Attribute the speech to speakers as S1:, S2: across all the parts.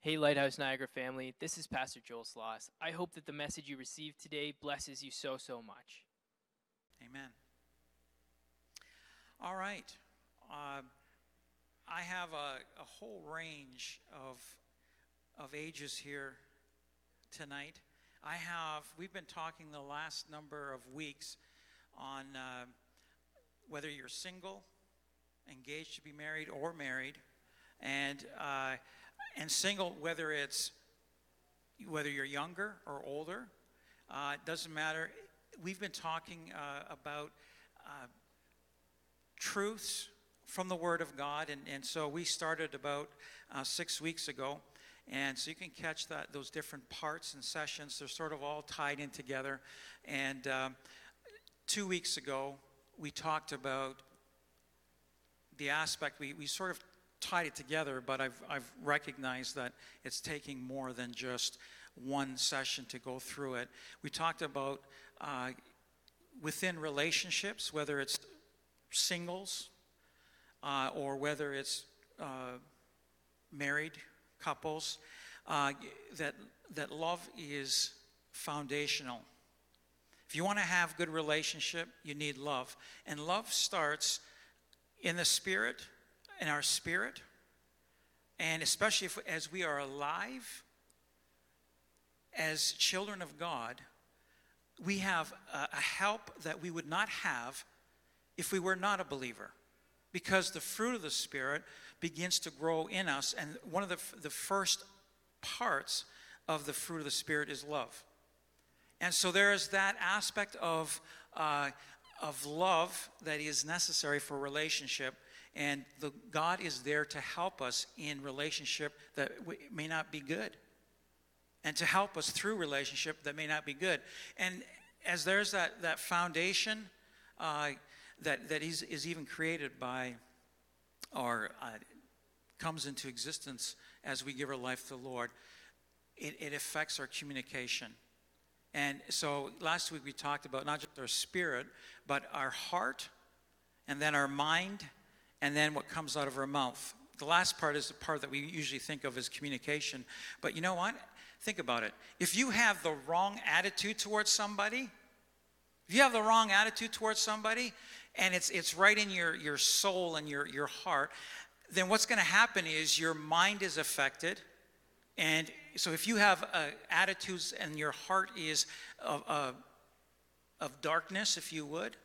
S1: Hey, Lighthouse Niagara family, this is Pastor Joel Sloss. I hope that the message you received today blesses you so, so much.
S2: Amen. All right. Uh, I have a, a whole range of, of ages here tonight. I have, we've been talking the last number of weeks on uh, whether you're single, engaged to be married, or married. And, uh, and single, whether it's whether you're younger or older, uh, it doesn't matter. We've been talking uh, about uh, truths from the Word of God, and, and so we started about uh, six weeks ago. And so you can catch that those different parts and sessions. They're sort of all tied in together. And um, two weeks ago, we talked about the aspect we, we sort of tied it together, but I've, I've recognized that it's taking more than just one session to go through it. We talked about uh, within relationships, whether it's singles uh, or whether it's uh, married couples, uh, that, that love is foundational. If you want to have good relationship, you need love. And love starts in the spirit in our spirit, and especially if, as we are alive as children of God, we have a, a help that we would not have if we were not a believer. Because the fruit of the Spirit begins to grow in us, and one of the, the first parts of the fruit of the Spirit is love. And so there is that aspect of, uh, of love that is necessary for relationship and the, God is there to help us in relationship that may not be good, and to help us through relationship that may not be good. And as there's that, that foundation uh, that, that is, is even created by or uh, comes into existence as we give our life to the Lord, it, it affects our communication. And so last week we talked about not just our spirit, but our heart, and then our mind, and then what comes out of our mouth. The last part is the part that we usually think of as communication. But you know what? Think about it. If you have the wrong attitude towards somebody, if you have the wrong attitude towards somebody, and it's, it's right in your, your soul and your, your heart, then what's going to happen is your mind is affected. And so if you have uh, attitudes and your heart is of, of darkness, if you would,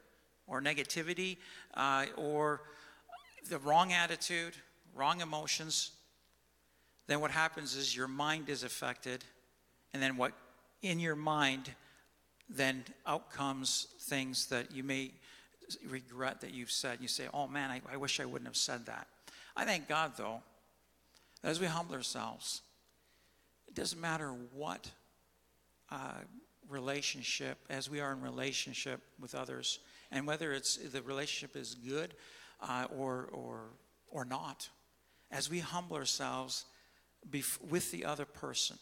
S2: or negativity, uh, or the wrong attitude, wrong emotions, then what happens is your mind is affected. And then what in your mind, then out comes things that you may regret that you've said. You say, oh man, I, I wish I wouldn't have said that. I thank God, though, that as we humble ourselves, it doesn't matter what uh, relationship, as we are in relationship with others, and whether it's the relationship is good uh, or, or, or not. As we humble ourselves bef- with the other person,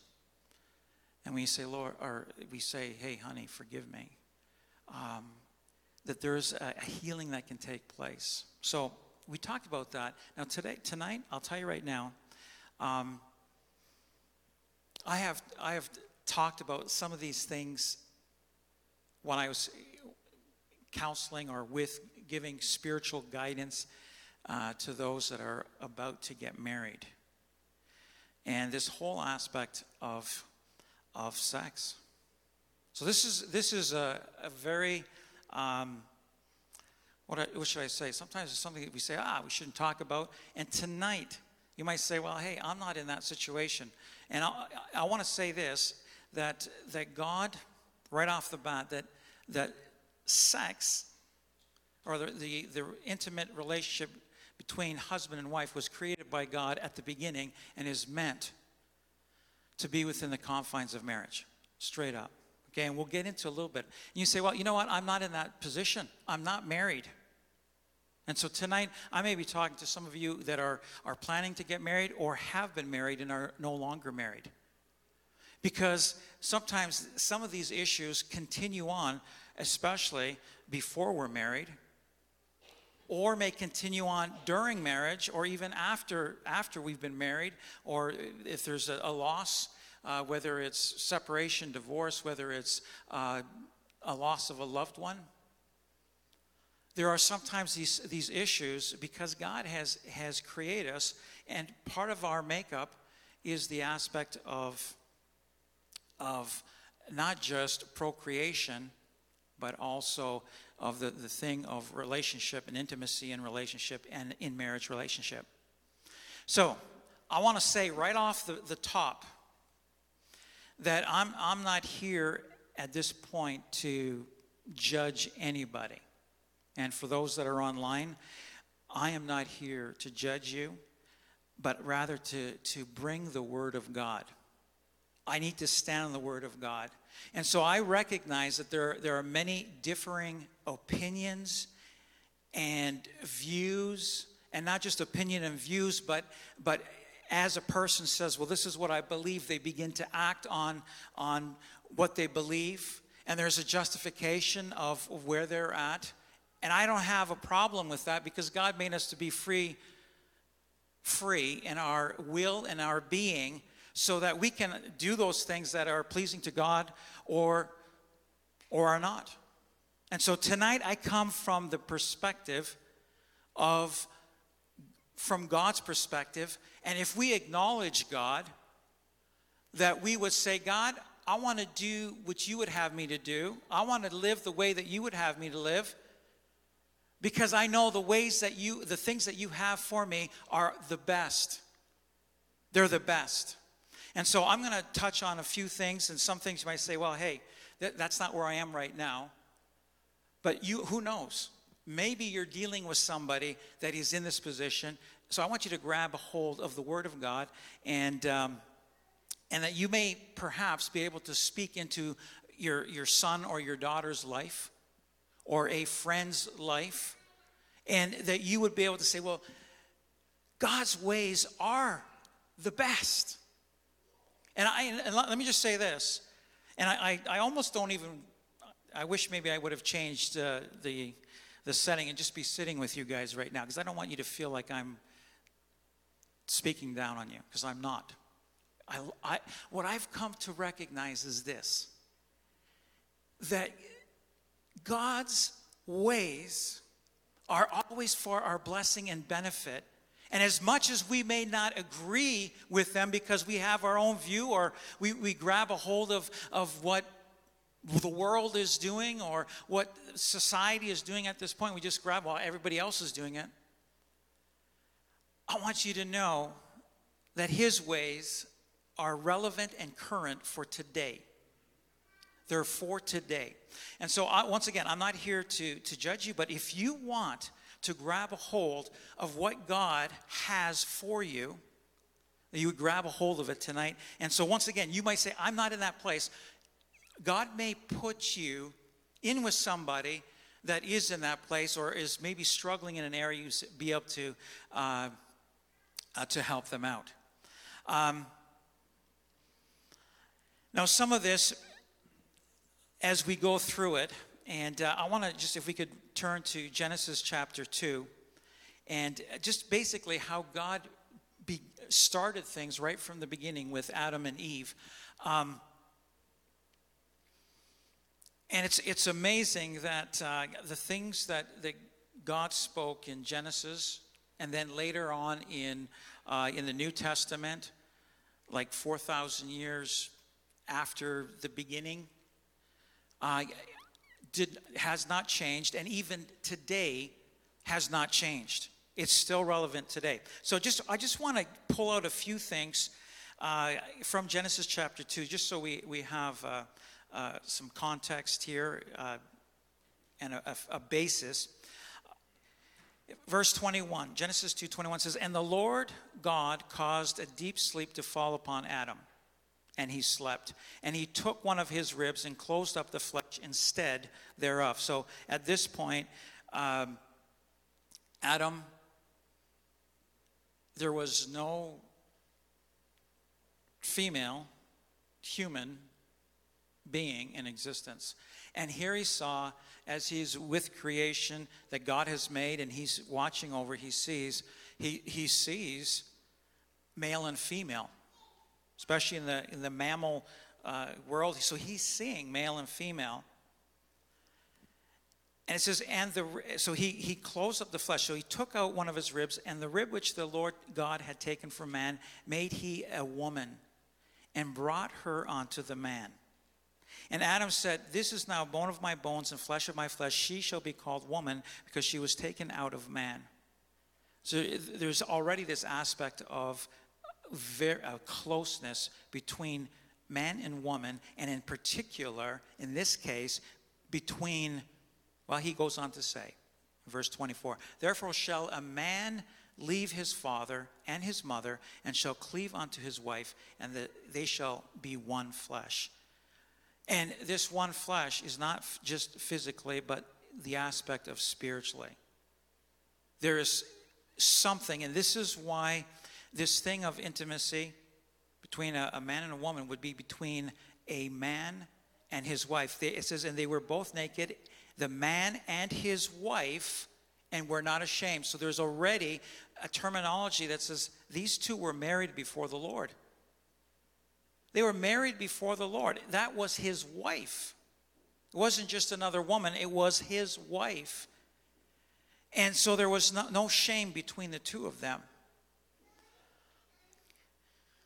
S2: and we say, Lord, or we say, hey, honey, forgive me, um, that there's a, a healing that can take place. So we talked about that. Now, today, tonight, I'll tell you right now, um, I have I have talked about some of these things when I was counseling or with giving spiritual guidance uh, to those that are about to get married. And this whole aspect of, of sex. So this is, this is a, a very, um, what, I, what should I say? Sometimes it's something that we say, ah, we shouldn't talk about. And tonight, you might say, well, hey, I'm not in that situation. And I, I want to say this, that, that God, right off the bat, that, that sex or the, the, the, intimate relationship between husband and wife was created by God at the beginning and is meant to be within the confines of marriage, straight up. Okay, and we'll get into a little bit. And you say, well, you know what? I'm not in that position. I'm not married. And so tonight, I may be talking to some of you that are, are planning to get married or have been married and are no longer married. Because sometimes some of these issues continue on, especially before we're married or may continue on during marriage or even after after we've been married or if there's a, a loss uh, whether it's separation divorce whether it's uh, a loss of a loved one. There are sometimes these, these issues because god has has created us and part of our makeup is the aspect of of not just procreation but also of the, the thing of relationship and intimacy in relationship and in marriage relationship. So I want to say right off the, the top that I'm, I'm not here at this point to judge anybody. And for those that are online, I am not here to judge you, but rather to, to bring the Word of God. I need to stand on the Word of God. And so I recognize that there, there are many differing opinions and views, and not just opinion and views, but, but as a person says, well, this is what I believe, they begin to act on, on what they believe, and there's a justification of where they're at. And I don't have a problem with that because God made us to be free, free in our will and our being so that we can do those things that are pleasing to God or, or are not. And so tonight I come from the perspective of, from God's perspective. And if we acknowledge God, that we would say, God, I want to do what you would have me to do. I want to live the way that you would have me to live. Because I know the ways that you, the things that you have for me are the best. They're the best. And so I'm going to touch on a few things, and some things you might say, well, hey, th- that's not where I am right now. But you, who knows? Maybe you're dealing with somebody that is in this position. So I want you to grab a hold of the Word of God, and um, and that you may perhaps be able to speak into your your son or your daughter's life, or a friend's life, and that you would be able to say, well, God's ways are the best. And, I, and let me just say this, and I, I, I, almost don't even, I wish maybe I would have changed uh, the, the setting and just be sitting with you guys right now, because I don't want you to feel like I'm speaking down on you, because I'm not. I, I, what I've come to recognize is this that God's ways are always for our blessing and benefit and as much as we may not agree with them because we have our own view or we, we grab a hold of, of what the world is doing or what society is doing at this point, we just grab while everybody else is doing it. I want you to know that his ways are relevant and current for today. They're for today. And so, I, once again, I'm not here to, to judge you, but if you want to grab a hold of what God has for you, you would grab a hold of it tonight. And so, once again, you might say, I'm not in that place. God may put you in with somebody that is in that place or is maybe struggling in an area, you be able to, uh, uh, to help them out. Um, now, some of this, as we go through it, and uh, I want to just, if we could turn to Genesis chapter 2, and just basically how God be, started things right from the beginning with Adam and Eve. Um, and it's, it's amazing that uh, the things that, that God spoke in Genesis and then later on in, uh, in the New Testament, like 4,000 years after the beginning, uh, did, has not changed, and even today has not changed. It's still relevant today. So just I just want to pull out a few things uh, from Genesis chapter 2, just so we, we have uh, uh, some context here uh, and a, a, a basis. Verse 21, Genesis 2:21 says, "And the Lord God caused a deep sleep to fall upon Adam." And he slept. And he took one of his ribs and closed up the flesh instead thereof. So at this point, um, Adam, there was no female, human being in existence. And here he saw, as he's with creation that God has made and he's watching over, he sees, he, he sees male and female, especially in the, in the mammal uh, world. So he's seeing male and female. And it says, and the so he he closed up the flesh. So he took out one of his ribs, and the rib which the Lord God had taken from man made he a woman, and brought her unto the man. And Adam said, This is now bone of my bones and flesh of my flesh. She shall be called woman because she was taken out of man. So there's already this aspect of very, uh, closeness between man and woman, and in particular, in this case, between well, he goes on to say, verse 24, Therefore shall a man leave his father and his mother, and shall cleave unto his wife, and the, they shall be one flesh. And this one flesh is not just physically, but the aspect of spiritually. There is something, and this is why this thing of intimacy between a, a man and a woman would be between a man and his wife. They, it says, and they were both naked, the man and his wife, and were not ashamed. So there's already a terminology that says these two were married before the Lord. They were married before the Lord. That was his wife. It wasn't just another woman, it was his wife. And so there was no, no shame between the two of them.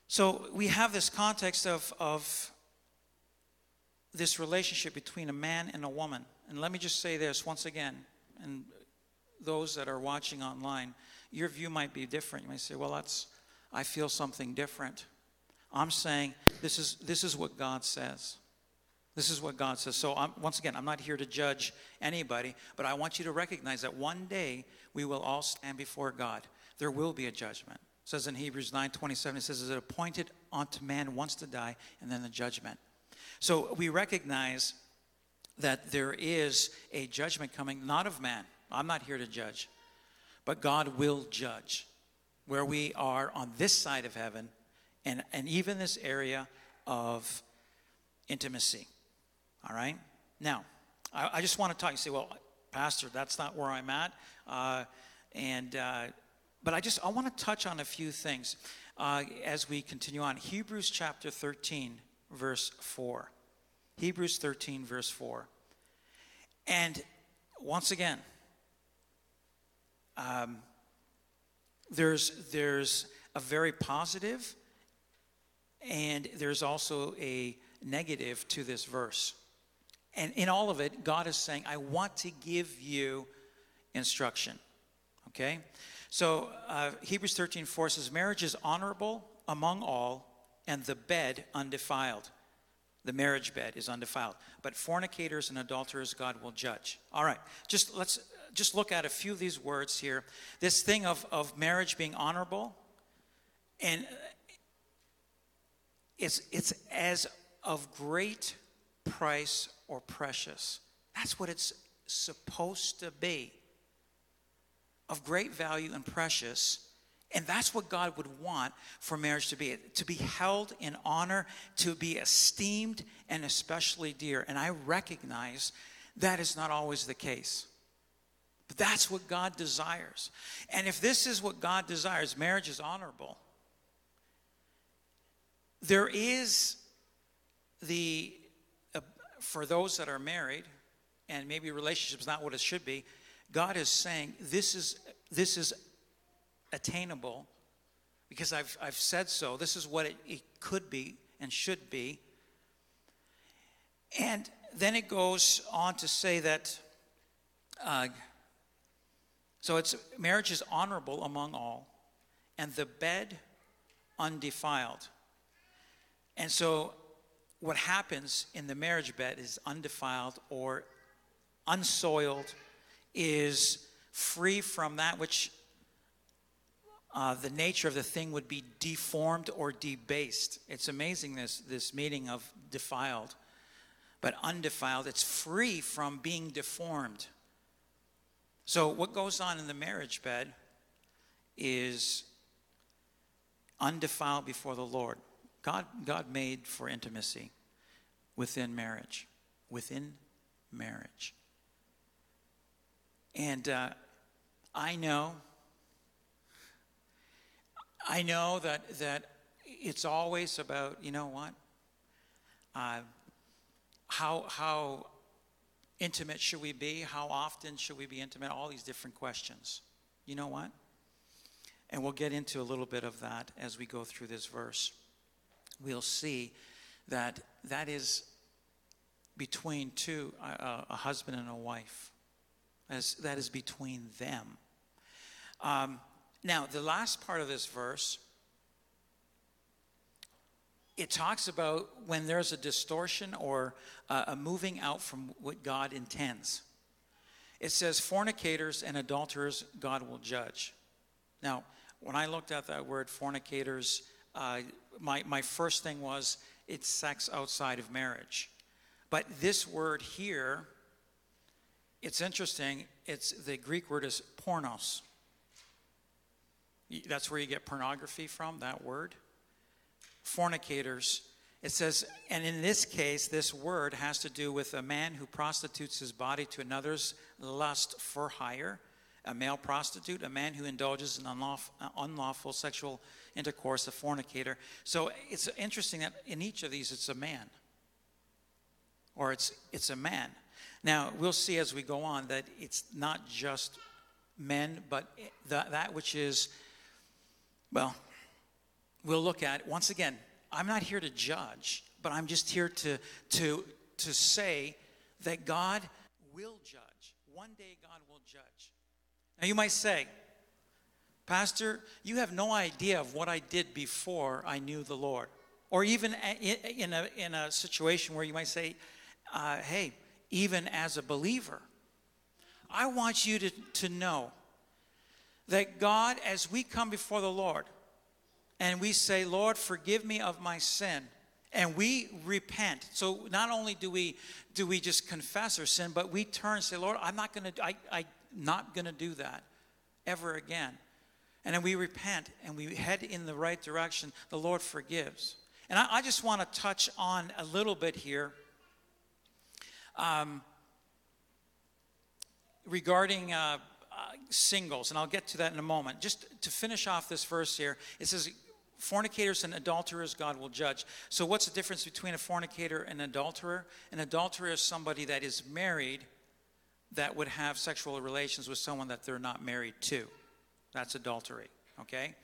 S2: So we have this context of, of this relationship between a man and a woman. And let me just say this once again, and those that are watching online, your view might be different. You may say, well, that's, I feel something different. I'm saying this is, this is what God says. This is what God says. So, I'm, once again, I'm not here to judge anybody, but I want you to recognize that one day we will all stand before God. There will be a judgment. Says in Hebrews 9 27, it says, Is it appointed unto man once to die, and then the judgment. So we recognize that there is a judgment coming, not of man. I'm not here to judge, but God will judge where we are on this side of heaven and, and even this area of intimacy. All right? Now, I, I just want to talk. You say, well, Pastor, that's not where I'm at. Uh, and, uh, but I just, I want to touch on a few things uh, as we continue on. Hebrews chapter 13, verse 4. Hebrews 13, verse 4. And once again, um, there's, there's a very positive and there's also a negative to this verse. And in all of it, God is saying, I want to give you instruction. Okay? So uh, Hebrews 13 4 says, Marriage is honorable among all, and the bed undefiled the marriage bed is undefiled. But fornicators and adulterers God will judge. All right, just let's just look at a few of these words here. This thing of, of marriage being honorable, and it's, it's as of great price or precious. That's what it's supposed to be. Of great value and precious and that's what God would want for marriage to be to be held in honor, to be esteemed, and especially dear. And I recognize that is not always the case. But that's what God desires. And if this is what God desires, marriage is honorable. There is the, uh, for those that are married, and maybe relationships not what it should be, God is saying this is, this is attainable because I've, I've said so. This is what it, it could be and should be. And then it goes on to say that, uh, so it's marriage is honorable among all, and the bed undefiled. And so, what happens in the marriage bed is undefiled or unsoiled, is free from that which uh, the nature of the thing would be deformed or debased. It's amazing this, this meaning of defiled, but undefiled. It's free from being deformed. So, what goes on in the marriage bed is undefiled before the Lord. God, God made for intimacy. within marriage. Within marriage. And uh, I know, I know that, that it's always about, you know what? Uh, how, how intimate should we be? How often should we be intimate? All these different questions. You know what? And we'll get into a little bit of that as we go through this verse. We'll see that that is between two, a husband and a wife. As that is between them. Um, now, the last part of this verse, it talks about when there's a distortion or uh, a moving out from what God intends. It says, fornicators and adulterers, God will judge. Now, when I looked at that word, fornicators, uh, my, my first thing was it's sex outside of marriage. But this word here, it's interesting. It's the Greek word is pornos. That's where you get pornography from, that word. Fornicators. It says, and in this case, this word has to do with a man who prostitutes his body to another's lust for hire, a male prostitute, a man who indulges in unlawful, unlawful sexual intercourse, a fornicator. So it's interesting that in each of these, it's a man, or it's it's a man. Now we'll see as we go on that it's not just men, but that which is, well, we'll look at once again. I'm not here to judge, but I'm just here to to to say that God will judge. One day God will judge. Now you might say, Pastor, you have no idea of what I did before I knew the Lord. Or even in a, in a situation where you might say, uh, hey, even as a believer, I want you to, to know that God, as we come before the Lord and we say, Lord, forgive me of my sin, and we repent. So not only do we do we just confess our sin, but we turn and say, Lord, I'm not gonna I, I'm not gonna do that ever again and then we repent and we head in the right direction, the Lord forgives. And I, I just want to touch on a little bit here um, regarding uh, uh, singles, and I'll get to that in a moment. Just to finish off this verse here, it says, Fornicators and adulterers God will judge. So, what's the difference between a fornicator and an adulterer? An adulterer is somebody that is married that would have sexual relations with someone that they're not married to. That's adultery, okay?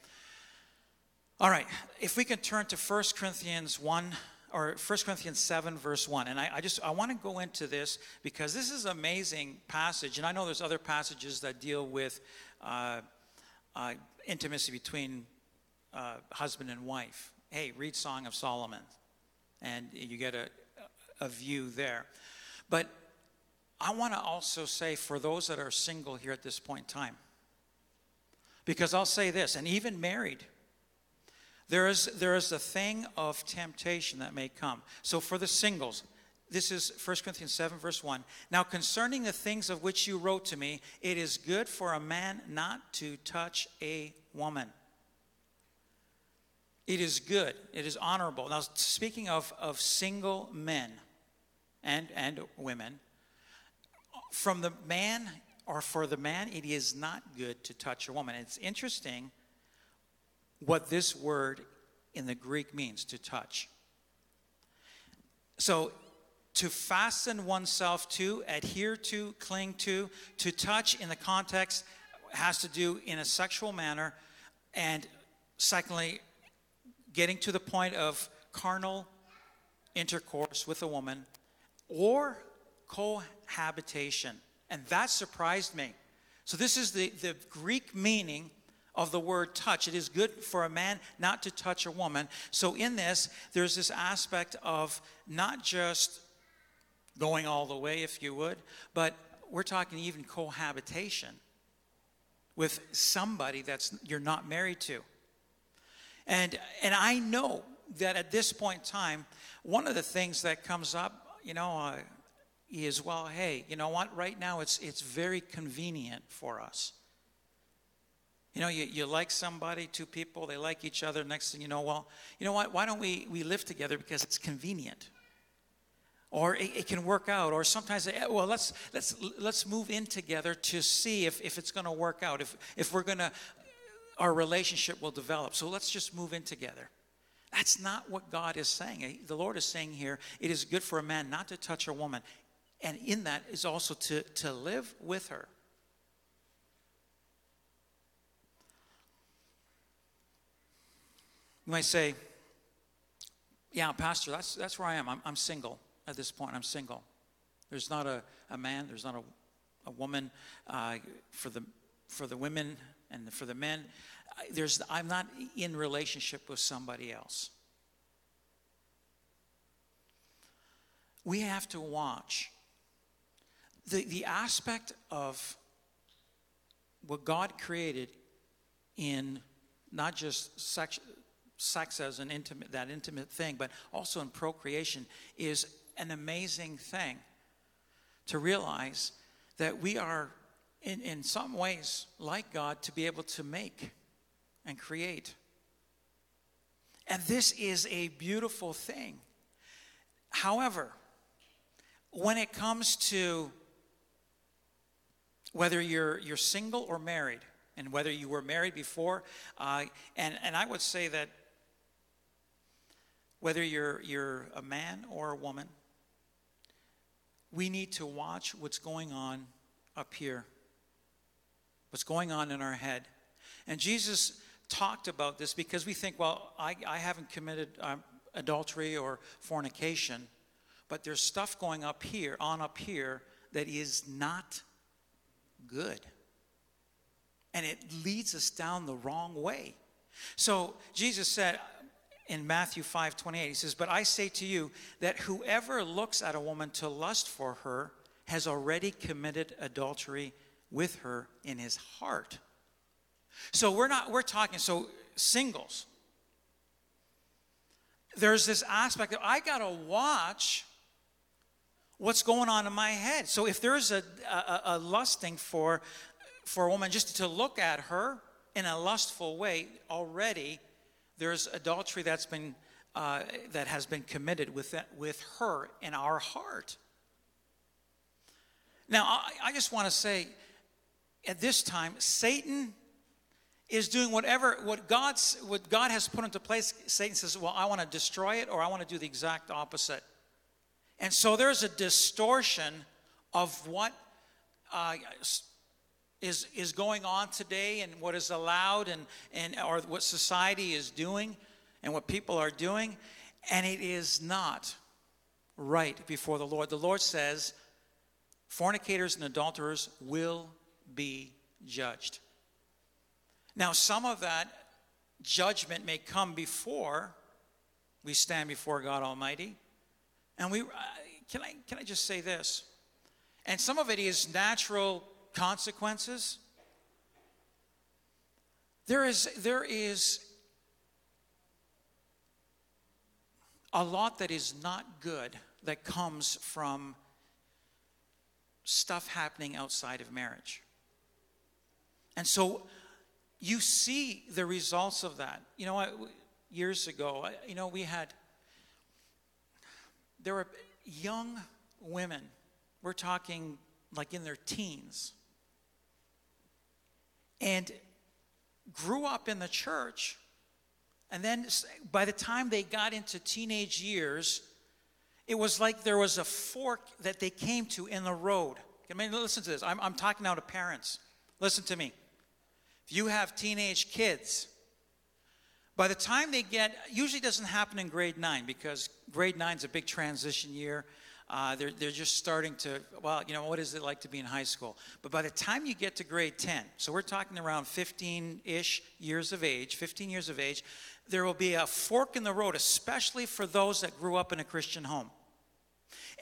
S2: All right, if we can turn to 1 Corinthians 1 or 1 Corinthians 7 verse 1. And I, I just I want to go into this because this is an amazing passage. And I know there's other passages that deal with uh, uh, intimacy between uh, husband and wife. Hey, read Song of Solomon, and you get a, a view there. But I want to also say for those that are single here at this point in time, because I'll say this, and even married, there is, there is a thing of temptation that may come. So for the singles, this is 1 Corinthians 7, verse 1. Now, concerning the things of which you wrote to me, it is good for a man not to touch a woman. It is good, it is honorable. Now, speaking of, of single men and, and women, from the man or for the man, it is not good to touch a woman. It's interesting what this word in the Greek means to touch. So, to fasten oneself to, adhere to, cling to, to touch in the context has to do in a sexual manner. And secondly, getting to the point of carnal intercourse with a woman or cohabitation. And that surprised me. So, this is the, the Greek meaning of the word touch. It is good for a man not to touch a woman. So, in this, there's this aspect of not just going all the way, if you would, but we're talking even cohabitation with somebody that's you're not married to. And and I know that at this point in time, one of the things that comes up, you know, uh, is well, hey, you know what? Right now it's it's very convenient for us. You know, you, you like somebody, two people, they like each other. Next thing you know, well, you know what? Why don't we, we live together because it's convenient? or it, it can work out or sometimes eh, well let's let's let's move in together to see if, if it's going to work out if if we're going to our relationship will develop so let's just move in together that's not what god is saying Eh, the lord is saying here it is good for a man not to touch a woman and in that is also to to live with her you might say yeah pastor that's that's where i am. I'm, I'm single at this point. I'm single. There's not a, a man there's not a, a woman uh, for the for the women and for the men. There's i'm not in relationship with somebody else. We have to watch the, the aspect of what god created in not just sex, sex as an intimate that intimate thing but also in procreation is an amazing thing to realize that we are in, in some ways like god to be able to make and create. And this is a beautiful thing. However when it comes to whether you're you're single or married and whether you were married before uh, and and i would say that whether you're you're a man or a woman we need to watch what's going on up here what's going on in our head and jesus talked about this because we think well i, I haven't committed um, adultery or fornication but there's stuff going up here on up here that is not good and it leads us down the wrong way. So Jesus said in Matthew 5 28, he says, But I say to you that whoever looks at a woman to lust for her has already committed adultery with her in his heart. So we're not, we're talking, so singles. There's this aspect of I gotta watch what's going on in my head. So if there's a, a, a lusting for for a woman just to look at her in a lustful way, already there's adultery that's been uh, that has been committed with that, with her in our heart. Now, I, I just want to say, at this time, Satan is doing whatever what God's what God has put into place. Satan says, "Well, I want to destroy it, or I want to do the exact opposite." And so there's a distortion of what uh, is, is going on today and what is allowed and, and or what society is doing and what people are doing. And it is not right before the Lord. The Lord says, fornicators and adulterers will be judged. Now, some of that judgment may come before we stand before God Almighty. And we, uh, can I, can I just say this? And some of it is natural consequences. There is, there is a lot that is not good that comes from stuff happening outside of marriage. And so you see the results of that. You know, years ago, uh, you know, we had, there were young women, we're talking like in their teens, and grew up in the church. And then by the time they got into teenage years, it was like there was a fork that they came to in the road. I mean, listen to this. I'm, I'm talking now to parents. Listen to me. If you have teenage kids, by the time they get, usually doesn't happen in grade nine because grade nine is a big transition year. Uh, they're, they're just starting to, well, you know, what is it like to be in high school? But by the time you get to grade 10, so we're talking around 15 ish years of age, 15 years of age, there will be a fork in the road, especially for those that grew up in a Christian home.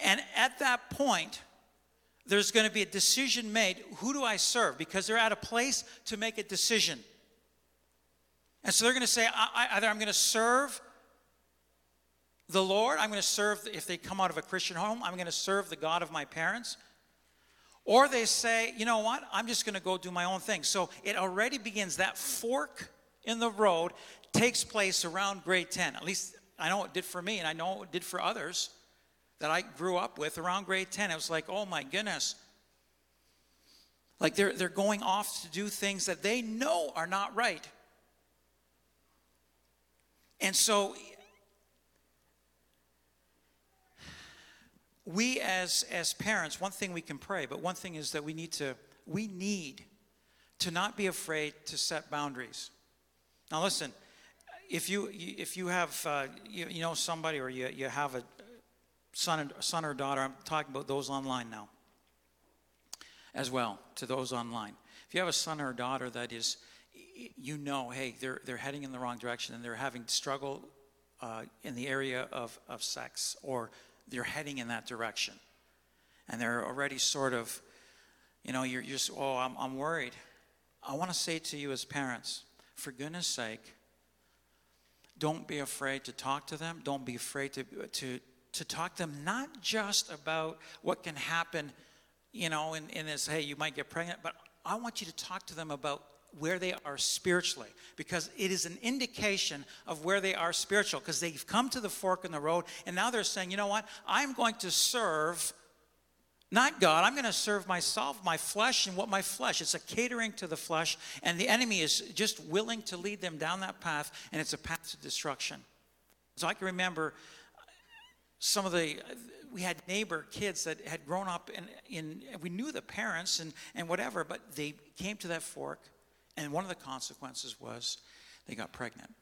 S2: And at that point, there's going to be a decision made who do I serve? Because they're at a place to make a decision. And so they're going to say, either I'm going to serve the Lord, I'm going to serve, if they come out of a Christian home, I'm going to serve the God of my parents. Or they say, you know what, I'm just going to go do my own thing. So it already begins, that fork in the road takes place around grade 10. At least I know it did for me, and I know it did for others. that I grew up with around grade 10. It was like, oh my goodness. Like they're, they're going off to do things that they know are not right. And so we as as parents, one thing we can pray, but one thing is that we need to we need to not be afraid to set boundaries. Now listen, if you if you have uh, you, you know somebody or you, you have a son son or daughter, I'm talking about those online now as well to those online. If you have a son or a daughter that is you know, hey, they're they're heading in the wrong direction and they're having struggle uh, in the area of, of sex or they're heading in that direction. And they're already sort of, you know, you're, you're oh, I'm, I'm worried. I want to say to you as parents, for goodness sake, don't be afraid to talk to them. Don't be afraid to, to, to talk to them, not just about what can happen, you know, in, in this, hey, you might get pregnant, but I want you to talk to them about where they are spiritually because it is an indication of where they are spiritual because they've come to the fork in the road and now they're saying, you know what? I'm going to serve not God. I'm going to serve myself, my flesh, and what my flesh. It's a catering to the flesh, and the enemy is just willing to lead them down that path, and it's a path to destruction. So I can remember uh, some of the uh, we had neighbor kids that had grown up in, in we knew the parents and, and whatever, but they came to that fork and one of the consequences was they got pregnant.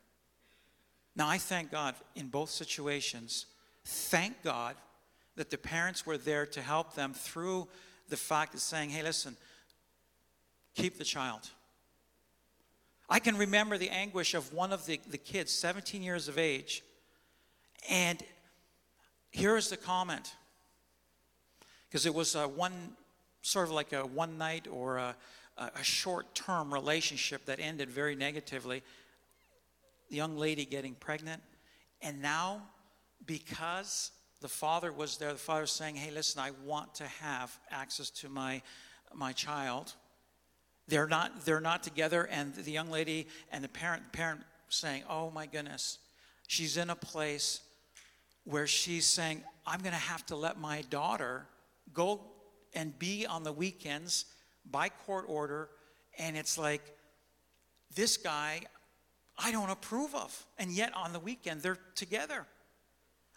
S2: Now, I thank God in both situations. Thank God that the parents were there to help them through the fact of saying, hey, listen, keep the child. I can remember the anguish of one of the, the kids, 17 years of age. And here's the comment because it was a one, sort of like a one night or a, a short term relationship that ended very negatively. The young lady getting pregnant. And now, because the father was there, the father was saying, Hey, listen, I want to have access to my, my child. They're not, they're not together, and the young lady and the parent, the parent saying, Oh my goodness, she's in a place where she's saying, I'm going to have to let my daughter go and be on the weekends by court order, and it's like, this guy I don't approve of. And yet on the weekend they're together.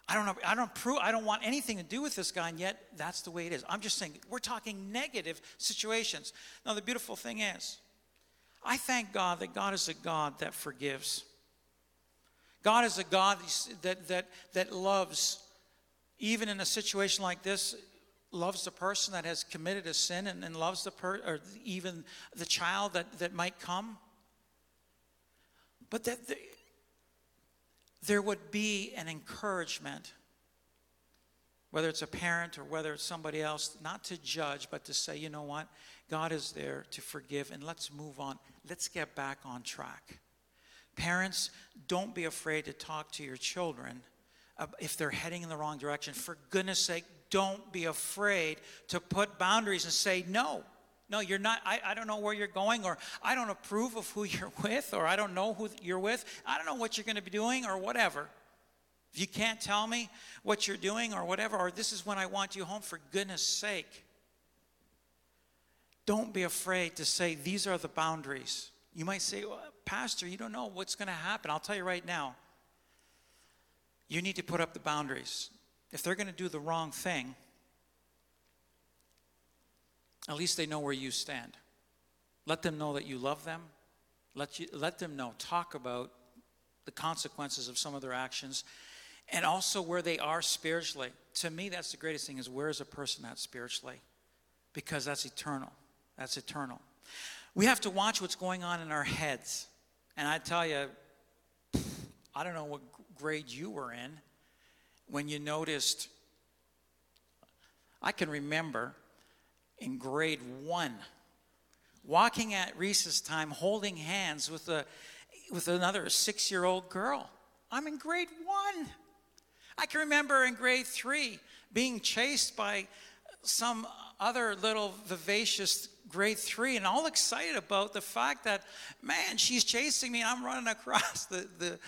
S2: I don't I don't approve, I don't want anything to do with this guy, and yet that's the way it is. I'm just saying, we're talking negative situations. Now, the beautiful thing is, I thank God that God is a God that forgives. God is a God that, that, that loves, even in a situation like this, loves the person that has committed a sin and, and loves the per or even the child that, that might come. But that the, there would be an encouragement, whether it's a parent or whether it's somebody else, not to judge, but to say, you know what? God is there to forgive and let's move on. Let's get back on track. Parents, don't be afraid to talk to your children if they're heading in the wrong direction. For goodness sake, don't be afraid to put boundaries and say, no, no, you're not. I, I don't know where you're going, or I don't approve of who you're with, or I don't know who you're with. I don't know what you're going to be doing, or whatever. If you can't tell me what you're doing, or whatever, or this is when I want you home, for goodness sake, don't be afraid to say, these are the boundaries. You might say, well, Pastor, you don't know what's going to happen. I'll tell you right now. You need to put up the boundaries if they're going to do the wrong thing, at least they know where you stand. Let them know that you love them. Let, you, let them know. Talk about the consequences of some of their actions and also where they are spiritually. To me, that's the greatest thing is where is a person at spiritually? Because that's eternal. That's eternal. We have to watch what's going on in our heads. And I tell you, I don't know what grade you were in, when you noticed, I can remember in grade one, walking at recess time, holding hands with, a, with another six year old girl. I'm in grade one. I can remember in grade three being chased by some other little vivacious grade three and all excited about the fact that, man, she's chasing me and I'm running across the, the,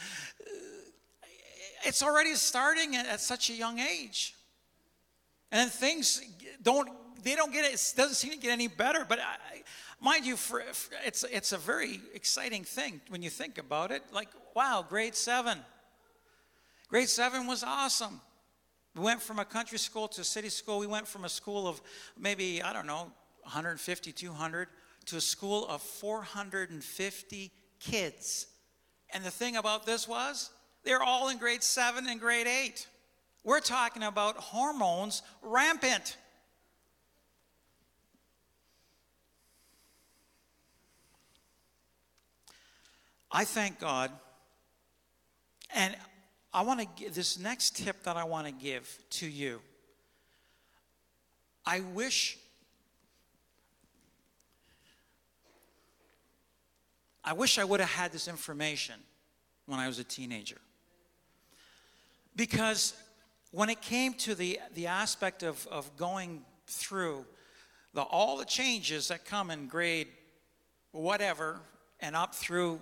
S2: it's already starting at, such a young age. And things don't, they don't get, it doesn't seem to get any better. But I, mind you, for, for, it's, it's a very exciting thing when you think about it. Like, wow, grade seven. Grade seven was awesome. We went from a country school to a city school. We went from a school of maybe, I don't know, 150, 200 to a school of 450 kids. And the thing about this was, they're all in grade seven and grade eight. We're talking about hormones rampant. I thank God. And I want to give this next tip that I want to give to you. I wish I wish I would have had this information when I was a teenager. Because when it came to the, the aspect of, of going through the, all the changes that come in grade whatever and up through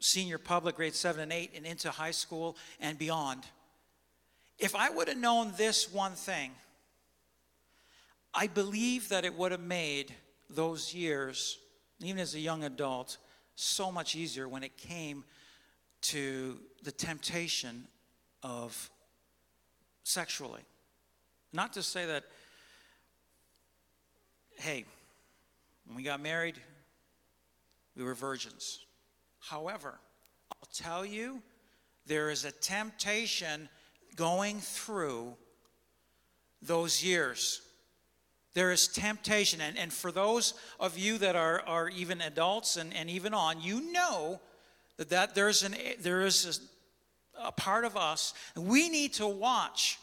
S2: senior public, grade seven and eight, and into high school and beyond, if I would have known this one thing, I believe that it would have made those years, even as a young adult, so much easier when it came to the temptation of sexually. Not to say that, hey, when we got married, we were virgins. However, I'll tell you, there is a temptation going through those years. There is temptation. And, and for those of you that are, are even adults and, and even on, you know that, that there's an, there is a, a part of us. We need to watch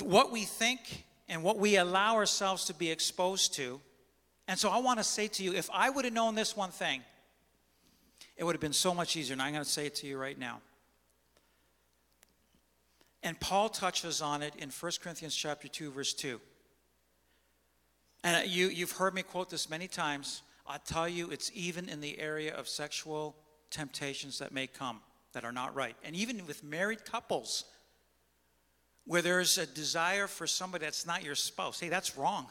S2: what we think and what we allow ourselves to be exposed to. And so I want to say to you if I would have known this one thing, it would have been so much easier. And I'm going to say it to you right now. And Paul touches on it in 1 Corinthians chapter 2, verse 2. And uh, you, you've heard me quote this many times. I tell you, it's even in the area of sexual temptations that may come that are not right. And even with married couples, where there's a desire for somebody that's not your spouse, hey, that's wrong.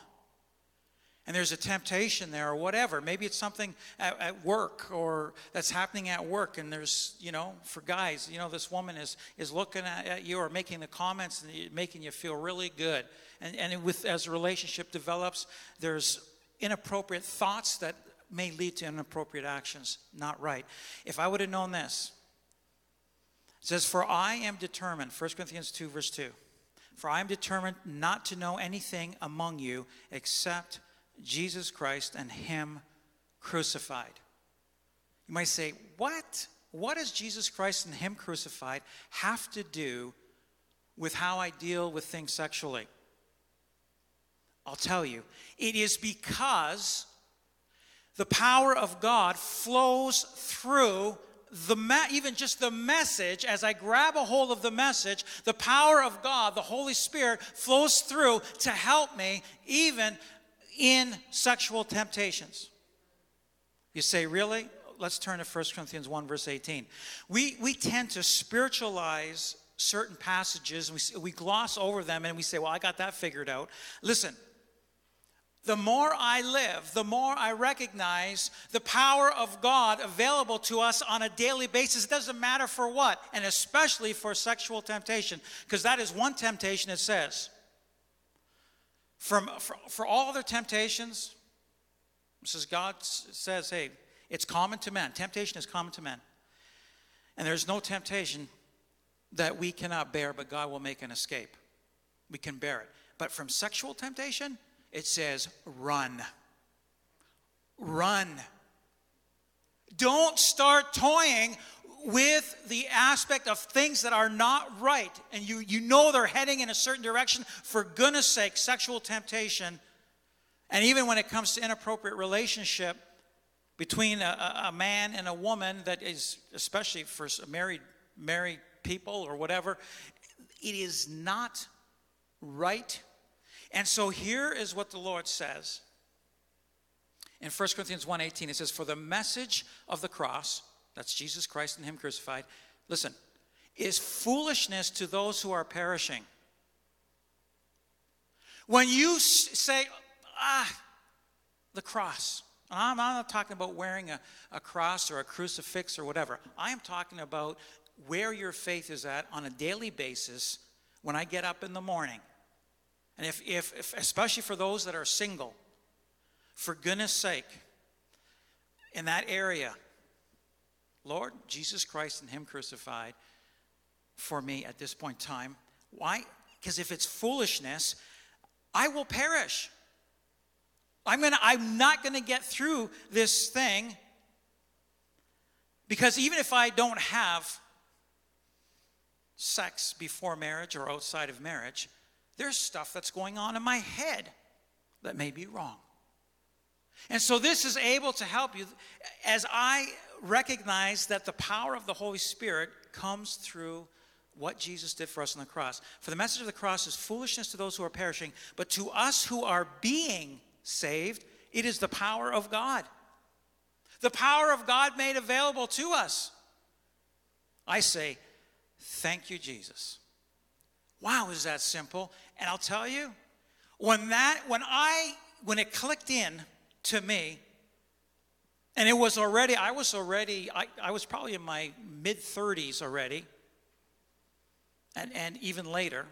S2: And there's a temptation there or whatever. Maybe it's something at, at, work or that's happening at work and there's you know for guys you know this woman is is looking at, at you or making the comments and making you feel really good. And and with as a relationship develops there's inappropriate thoughts that may lead to inappropriate actions not right. If i would have known this it says for i am determined 1 corinthians 2 verse 2 for i am determined not to know anything among you except Jesus Christ and Him crucified. You might say, What? What does Jesus Christ and Him crucified have to do with how I deal with things sexually? I'll tell you. It is because the power of God flows through the me- even just the message as i grab a hold of the message the power of god the holy spirit flows through to help me even in sexual temptations. You say, really? Let's turn to 1 Corinthians 1, verse 18. We, we tend to spiritualize certain passages, we, we gloss over them, and we say, well, I got that figured out. Listen, the more I live, the more I recognize the power of God available to us on a daily basis. It doesn't matter for what, and especially for sexual temptation, because that is one temptation it says from, for, for all other temptations, says God says, hey, it's common to men. Temptation is common to men. And there's no temptation that we cannot bear, but God will make an escape. We can bear it. But from sexual temptation, it says, run. Run. Don't start toying with the aspect of things that are not right and you, you know they're heading in a certain direction, for goodness sake, sexual temptation, and even when it comes to inappropriate relationship between a, a man and a woman that is, especially for married, married people or whatever, it is not right. And so here is what the Lord says. In 1 Corinthians 1:18 it says for the message of the cross that's Jesus Christ and Him crucified, listen, is foolishness to those who are perishing. When you say, ah, the cross, I'm, not talking about wearing a, a cross or a crucifix or whatever. I am talking about where your faith is at on a daily basis when I get up in the morning. And if, if, if especially for those that are single, for goodness sake, in that area, Lord, Jesus Christ and Him crucified for me at this point in time. Why? Because if it's foolishness, I will perish. I'm gonna I'm not gonna get through this thing because even if I don't have sex before marriage or outside of marriage, there's stuff that's going on in my head that may be wrong. And so this is able to help you as I recognize that the power of the Holy Spirit comes through what Jesus did for us on the cross. For the message of the cross is foolishness to those who are perishing, but to us who are being saved, it is the power of God. The power of God made available to us. I say, thank you, Jesus. Wow, is that simple? And I'll tell you, when that, when I, when it clicked in to me, and it was already, I was already, I, I was probably in my mid 30s already, and, and even later,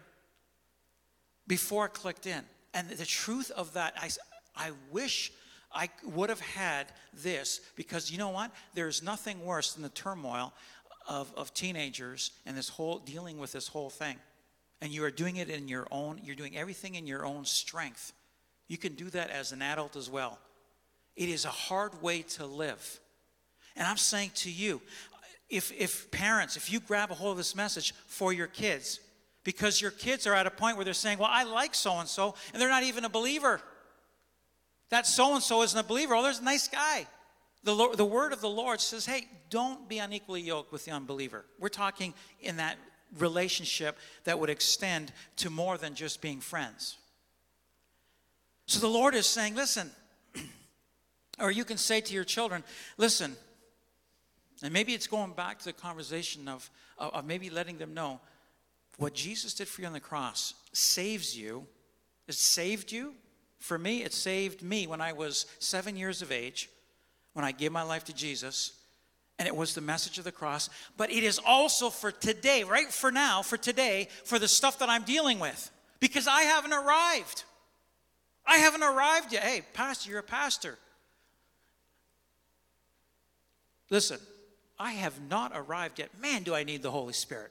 S2: before it clicked in. And the truth of that, I, I wish I would have had this because you know what? There's nothing worse than the turmoil of, of teenagers and this whole dealing with this whole thing. And you are doing it in your own, you're doing everything in your own strength. You can do that as an adult as well. It is a hard way to live. And I'm saying to you, if, if parents, if you grab a hold of this message for your kids, because your kids are at a point where they're saying, Well, I like so and so, and they're not even a believer. That so and so isn't a believer. Oh, there's a nice guy. The, Lord, the word of the Lord says, Hey, don't be unequally yoked with the unbeliever. We're talking in that relationship that would extend to more than just being friends. So the Lord is saying, Listen, or you can say to your children, listen, and maybe it's going back to the conversation of, of maybe letting them know what Jesus did for you on the cross saves you. It saved you. For me, it saved me when I was seven years of age, when I gave my life to Jesus. And it was the message of the cross. But it is also for today, right for now, for today, for the stuff that I'm dealing with. Because I haven't arrived. I haven't arrived yet. Hey, Pastor, you're a pastor. Listen, I have not arrived yet. Man, do I need the Holy Spirit.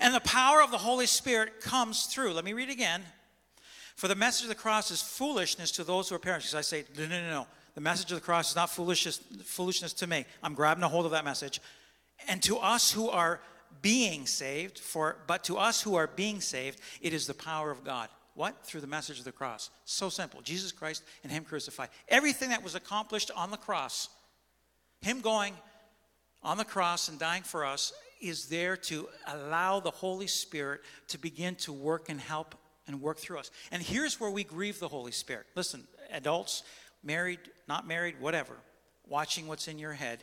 S2: And the power of the Holy Spirit comes through. Let me read again. For the message of the cross is foolishness to those who are parents. Because I say, no, no, no, no. The message of the cross is not foolishness, foolishness to me. I'm grabbing a hold of that message. And to us who are being saved, for but to us who are being saved, it is the power of God. What? Through the message of the cross. So simple. Jesus Christ and Him crucified. Everything that was accomplished on the cross him going on the cross and dying for us is there to allow the Holy Spirit to begin to work and help and work through us. And here's where we grieve the Holy Spirit. Listen, adults, married, not married, whatever, watching what's in your head.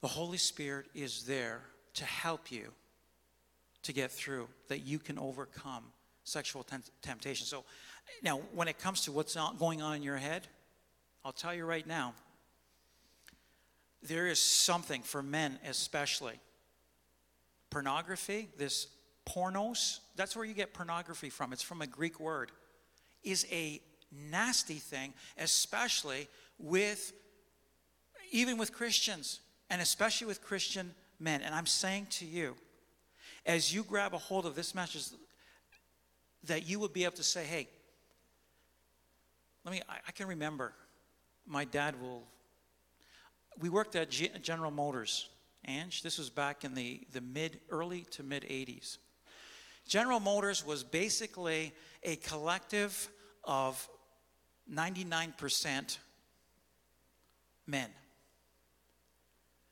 S2: The Holy Spirit is there to help you to get through, that you can overcome sexual temptation. So, now, when it comes to what's going on in your head, I'll tell you right now, there is something for men especially. Pornography, this pornos, that's where you get pornography from. It's from a Greek word, is a nasty thing, especially with, even with Christians, and especially with Christian men. And I'm saying to you, as you grab a hold of this message, that you will be able to say, hey, let me, I, I can remember my dad will we worked at G- General Motors, Ange. This was back in the, the mid, early to mid 80s. General Motors was basically a collective of 99% men.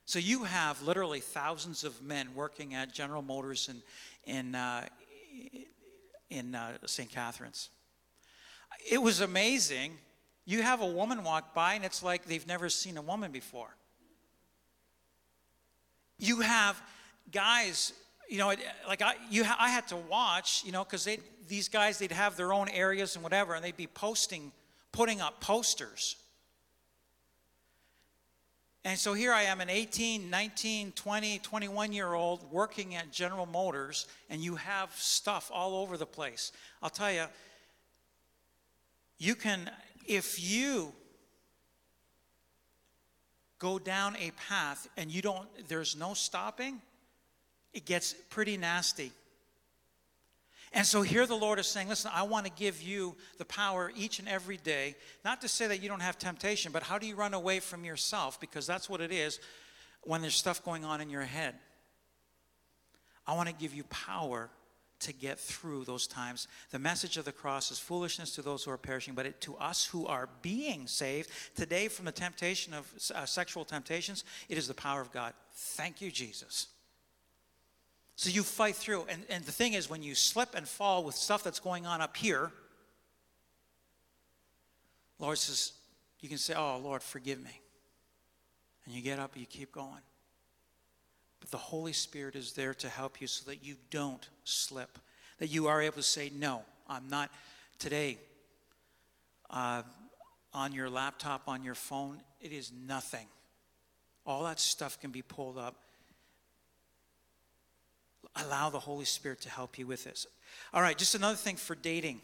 S2: So you have literally thousands of men working at General Motors in, in, uh, in uh, St. Catharines. It was amazing you have a woman walk by and it's like they've never seen a woman before. You have guys you know, like I, you, I had to watch, you know, because these guys, they'd have their own areas and whatever, and they'd be posting, putting up posters. And so here I am, an 18, 19, 20, 21 year old working at General Motors, and you have stuff all over the place. I'll tell you, you can, if you go down a path and you don't, there's no stopping, it gets pretty nasty. And so here the Lord is saying, listen, I want to give you the power each and every day, not to say that you don't have temptation, but how do you run away from yourself? Because that's what it is when there's stuff going on in your head. I want to give you power to get through those times. The message of the cross is foolishness to those who are perishing, but it, to us who are being saved today from the temptation of uh, sexual temptations, it is the power of God. Thank you, Jesus. So you fight through. And, and the thing is, when you slip and fall with stuff that's going on up here, Lord says, you can say, Oh, Lord, forgive me. And you get up and you keep going. But the Holy Spirit is there to help you so that you don't slip, that you are able to say, No, I'm not today. Uh, on your laptop, on your phone, it is nothing. All that stuff can be pulled up. Allow the Holy Spirit to help you with this. All right, just another thing for dating.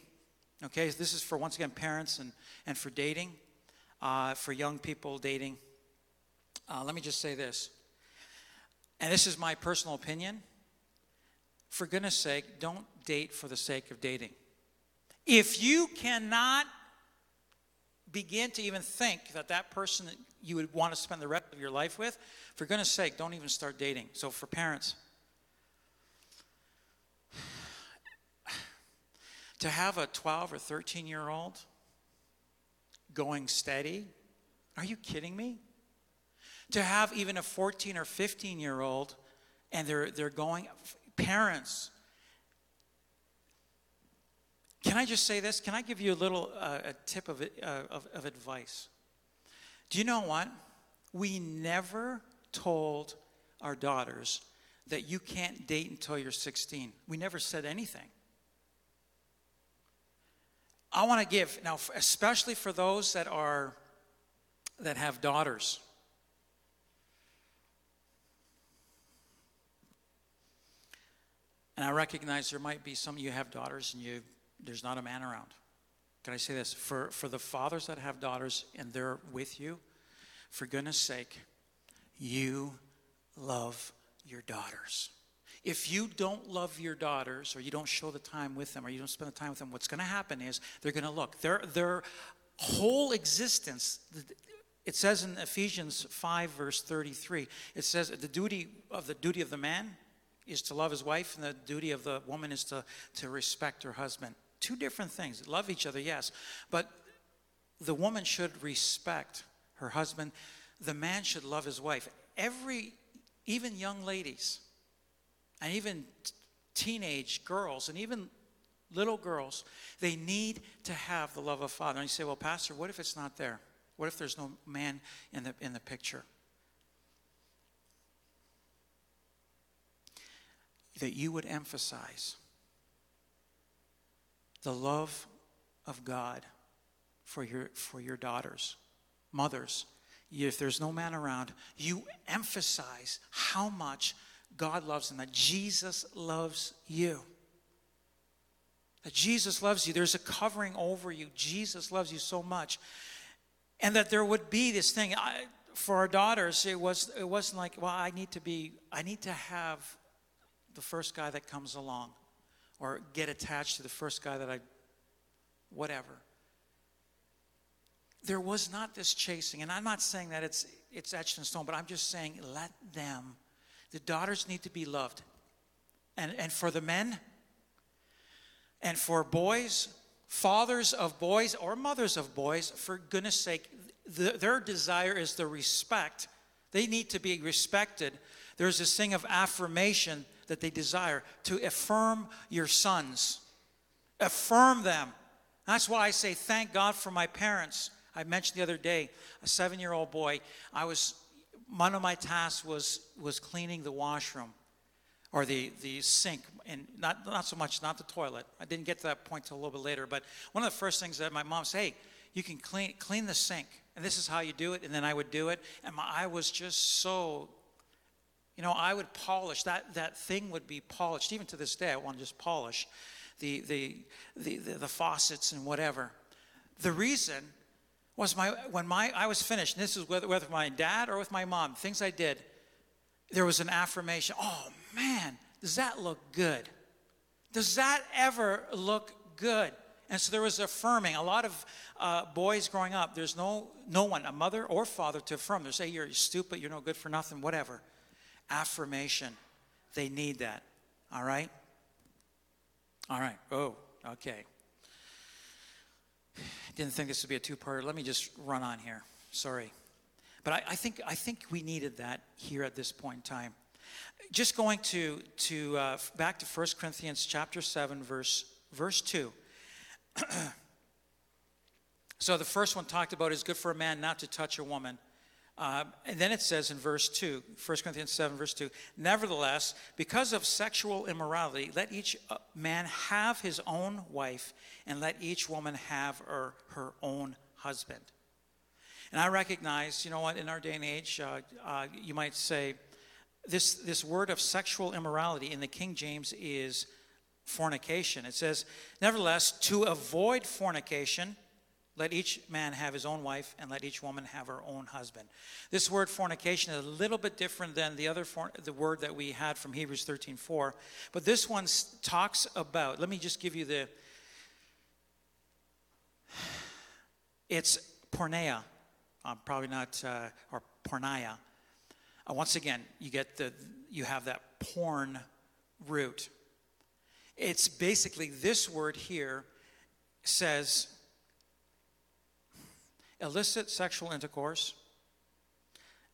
S2: Okay, this is for once again parents and, and for dating, uh, for young people dating. Uh, let me just say this and this is my personal opinion, for goodness sake, don't date for the sake of dating. If you cannot begin to even think that that person that you would want to spend the rest of your life with, for goodness sake, don't even start dating. So, for parents, to have a 12 or 13 year old going steady, are you kidding me? to have even a 14 or 15 year old and they're, they're going, parents, can I just say this? Can I give you a little uh, a tip of, uh, of, of advice? Do you know what? We never told our daughters that you can't date until you're 16. We never said anything. I want to give now, especially for those that are that have daughters. And I recognize there might be some of you have daughters and you there's not a man around. Can I say this? For for the fathers that have daughters and they're with you, for goodness sake, you love your daughters. If you don't love your daughters or you don't show the time with them or you don't spend the time with them, what's going to happen is they're going to look. Their their whole existence it says in Ephesians 5 verse 33, it says the duty of the duty of the man is to love his wife, and the duty of the woman is to, to respect her husband. Two different things. Love each other, yes. But the woman should respect her husband. The man should love his wife. Every, even young ladies, and even teenage girls, and even little girls, they need to have the love of Father. And you say, well, Pastor, what if it's not there? What if there's no man in the, in the picture? that you would emphasize the love of God for your, for your daughters, mothers. If there's no man around, you emphasize how much God loves them, that Jesus loves you. That Jesus loves you. There's a covering over you. Jesus loves you so much. And that there would be this thing. I, for our daughters, it, was, it wasn't like, well, I need to be, I need to have the first guy that comes along or get attached to the first guy that I, whatever. There was not this chasing, and I'm not saying that it's, it's etched in stone, but I'm just saying let them, the daughters need to be loved. And, and for the men, and for boys, fathers of boys or mothers of boys, for goodness sake, the, their desire is the respect. They need to be respected. There's this thing of affirmation that they desire, to affirm your sons. Affirm them. That's why I say thank God for my parents. I mentioned the other day, a seven year old boy, I was, one of my tasks was, was cleaning the washroom. or the, the sink, and not, not so much, not the toilet. I didn't get to that point till a little bit later, but one of the first things that my mom said, hey, you can clean, clean the sink, and this is how you do it, and then I would do it, and my, I was just so, you know, I would polish, that, that thing would be polished, even to this day, I want to just polish the, the, the, the, the faucets and whatever. The reason was my, when my, I was finished, and this is whether, whether with my dad or with my mom, things I did, there was an affirmation, oh man, does that look good? Does that ever look good? And so there was affirming. A lot of uh, boys growing up, there's no, no one, a mother or father, to affirm. They say, you're stupid, you're no good for nothing, whatever. Affirmation. They need that. All right? All right. Oh, okay. Didn't think this would be a two parter. Let me just run on here. Sorry. But I, I, think, I think we needed that here at this point in time. Just going to, to uh, back to 1 Corinthians chapter 7, verse, verse 2. so the first one talked about is good for a man not to touch a woman. Uh, and then it says in verse 2, 1 Corinthians 7, verse 2, Nevertheless, because of sexual immorality, let each uh, man have his own wife, and let each woman have her, her own husband. And I recognize, you know what, in our day and age, uh, uh, you might say, this, this word of sexual immorality in the King James is fornication. It says, Nevertheless, to avoid fornication, let each man have his own wife, and let each woman have her own husband. This word fornication is a little bit different than the other for, the word that we had from Hebrews 13:4, but this one talks about. Let me just give you the. It's porneia, uh, probably not, uh, or porneia. Uh, once again, you get the you have that porn root. It's basically this word here says illicit sexual intercourse,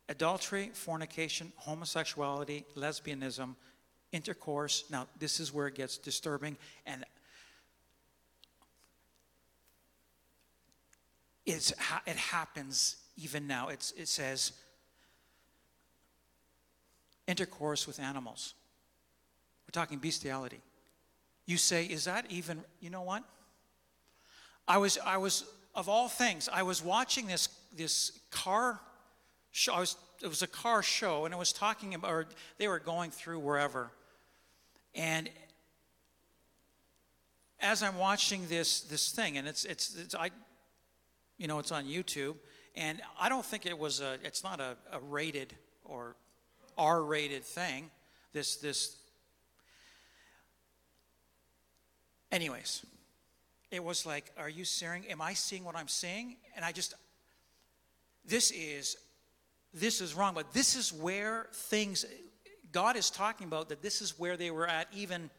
S2: adultery, fornication, homosexuality, lesbianism, intercourse. Now, this is where it gets disturbing and it's, it happens even now. It's, it says intercourse with animals. We're talking bestiality. You say, is that even, you know what? I was, I was of all things, I was watching this, this car show. Was, it was a car show, and it was talking about, or they were going through wherever. And as I'm watching this, this thing, and it's, it's, it's, I, you know, it's on YouTube, and I don't think it was a, it's not a, a rated or R-rated thing. This, this. Anyways, it was like, are you seeing, am I seeing what I'm seeing? And I just, this is, this is wrong. But this is where things, God is talking about that this is where they were at even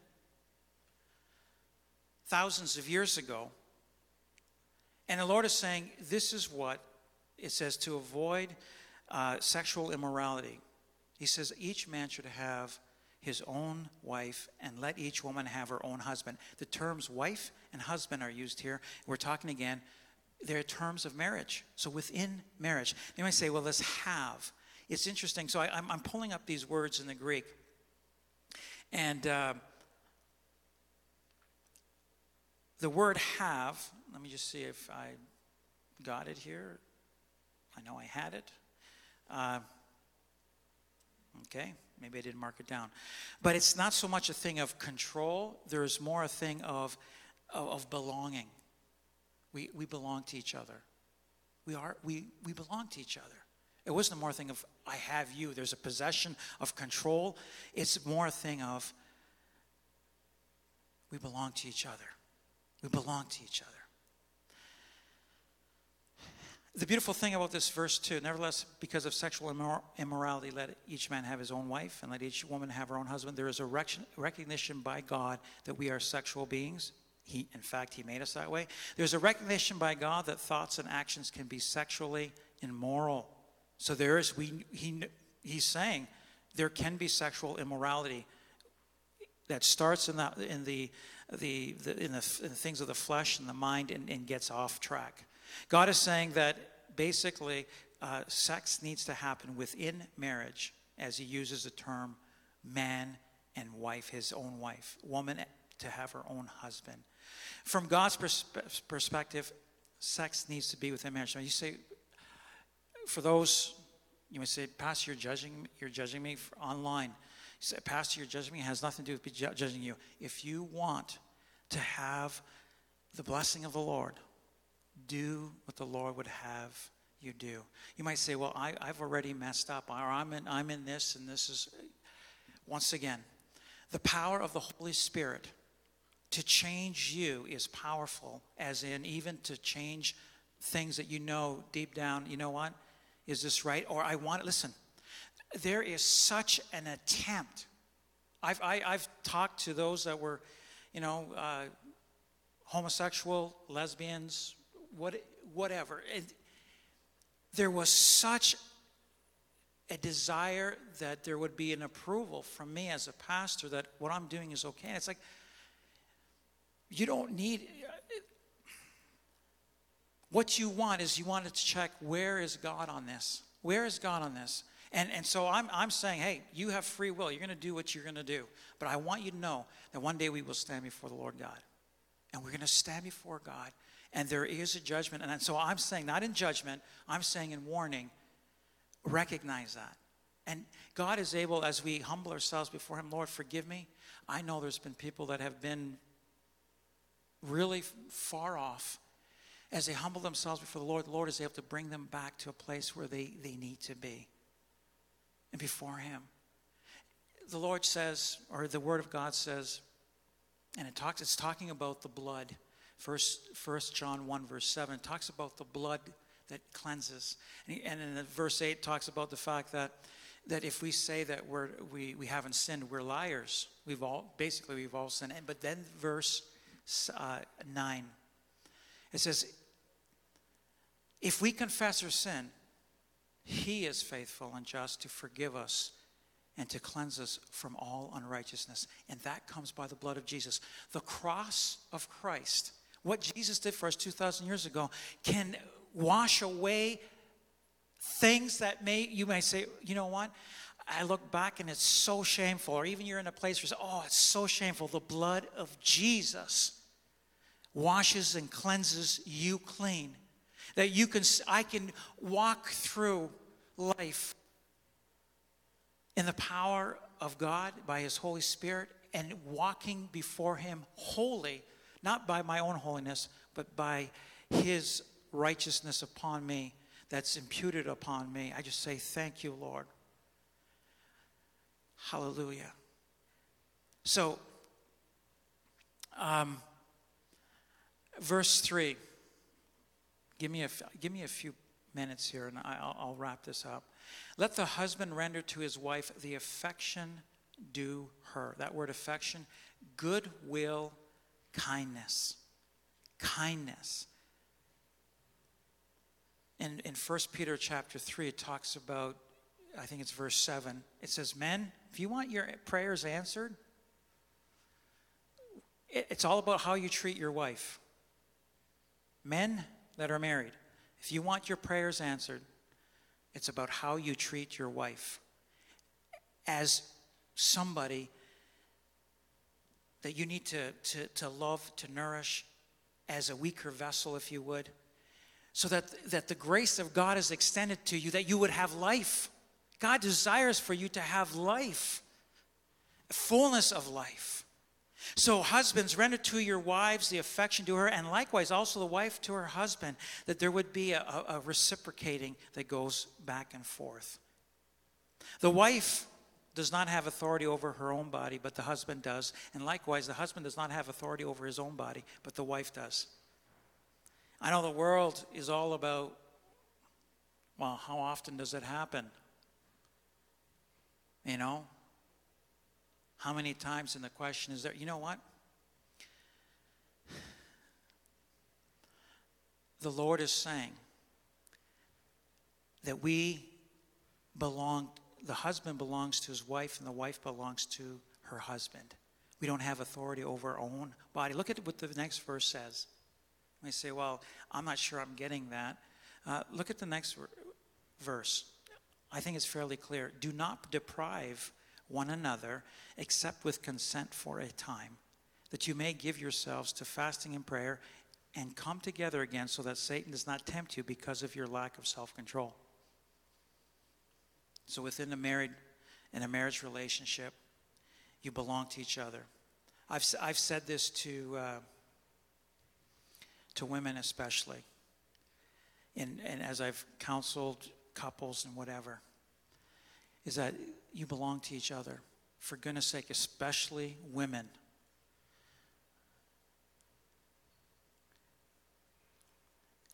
S2: thousands of years ago. And the Lord is saying, this is what it says to avoid uh, sexual immorality. He says, each man should have his own wife, and let each woman have her own husband. The terms wife and husband are used here. We're talking again, they're terms of marriage. So within marriage, they might say, well, let's have. It's interesting. So I, am pulling up these words in the Greek. And uh, the word have, let me just see if I got it here. I know I had it. Uh, okay. Maybe I didn't mark it down. But it's not so much a thing of control, there's more a thing of, of, of belonging. We, we belong to each other. We, are, we, we belong to each other. It wasn't more a thing of, I have you. There's a possession of control. It's more a thing of, we belong to each other. We belong to each other. The beautiful thing about this verse, too, nevertheless, because of sexual immor- immorality, let each man have his own wife and let each woman have her own husband. There is a rec- recognition by God that we are sexual beings. He, in fact, He made us that way. There's a recognition by God that thoughts and actions can be sexually immoral. So there is, we, he, He's saying there can be sexual immorality that starts in the, in the, the, the in, the in the things of the flesh and the mind and, and gets off track. God is saying that basically uh, sex needs to happen within marriage, as he uses the term man and wife, his own wife, woman to have her own husband. From God's perspe- perspective, sex needs to be within marriage. Now you say, for those, you may say, Pastor, you're judging, you're judging me online. You say, Pastor, you're judging me. It has nothing to do with judging you. If you want to have the blessing of the Lord, do what the Lord would have you do. You might say, Well, I, have already messed up, or I'm in, I'm in this, and this is. Once again, the power of the Holy Spirit to change you is powerful, as in even to change things that you know deep down, you know what? Is this right? Or I want it. Listen, there is such an attempt. I've, I, have i have talked to those that were, you know, uh, homosexual, lesbians, what, whatever. And there was such a desire that there would be an approval from me as a pastor that what I'm doing is okay. And it's like, you don't need, what you want is you want to check where is God on this? Where is God on this? And, and so I'm, I'm saying, hey, you have free will. You're going to do what you're going to do. But I want you to know that one day we will stand before the Lord God. And we're going to stand before God. And there is a judgment. And so I'm saying, not in judgment, I'm saying in warning, recognize that. And God is able, as we humble ourselves before Him, Lord, forgive me. I know there's been people that have been really far off. As they humble themselves before the Lord, the Lord is able to bring them back to a place where they, they need to be and before Him. The Lord says, or the Word of God says, and it talks, it's talking about the blood. First, First John 1, verse 7, talks about the blood that cleanses. And, he, and in verse 8 talks about the fact that, that if we say that we're, we, we haven't sinned, we're liars. We've all, basically, we've all sinned. But then verse uh, 9, it says, if we confess our sin, he is faithful and just to forgive us and to cleanse us from all unrighteousness. And that comes by the blood of Jesus. The cross of Christ, what Jesus did for us 2,000 years ago, can wash away things that may, you may say, you know what? I look back and it's so shameful. Or even you're in a place where oh, it's so shameful. The blood of Jesus washes and cleanses you clean. That you can, I can walk through life in the power of God by His Holy Spirit and walking before Him holy, not by my own holiness, but by His righteousness upon me that's imputed upon me. I just say, Thank you, Lord. Hallelujah. So, um, verse 3. Give me, a, give me a few minutes here and I'll, I'll wrap this up. Let the husband render to his wife the affection due her. That word affection, goodwill, kindness. Kindness in, in 1 Peter chapter 3, it talks about, I think it's verse 7. It says, Men, if you want your prayers answered, it, it's all about how you treat your wife. Men that are married, if you want your prayers answered, it's about how you treat your wife as somebody that you need to, to, to love, to nourish, as a weaker vessel, if you would so that, that the grace of God is extended to you, that you would have life. God desires for you to have life, fullness of life. So, husbands, render to your wives the affection to her, and likewise also the wife to her husband, that there would be a, a, a reciprocating that goes back and forth. The wife does not have authority over her own body, but the husband does. And likewise, the husband does not have authority over his own body, but the wife does. I know the world is all about, well, how often does it happen? You know? How many times? And the question is there, you know what? The Lord is saying that we belong, the husband belongs to his wife, and the wife belongs to her husband. We don't have authority over our own body. Look at what the next verse says. You say, well, I'm not sure I'm getting that. Uh, look at the next verse. I think it's fairly clear. Do not deprive one another, except with consent for a time, that you may give yourselves to fasting and prayer and come together again so that Satan does not tempt you because of your lack of self control. So, within a married in a marriage relationship, you belong to each other. I've, I've said this to, uh, to women especially, and, and as I've counseled couples and whatever, is that you belong to each other. For goodness sake, especially women.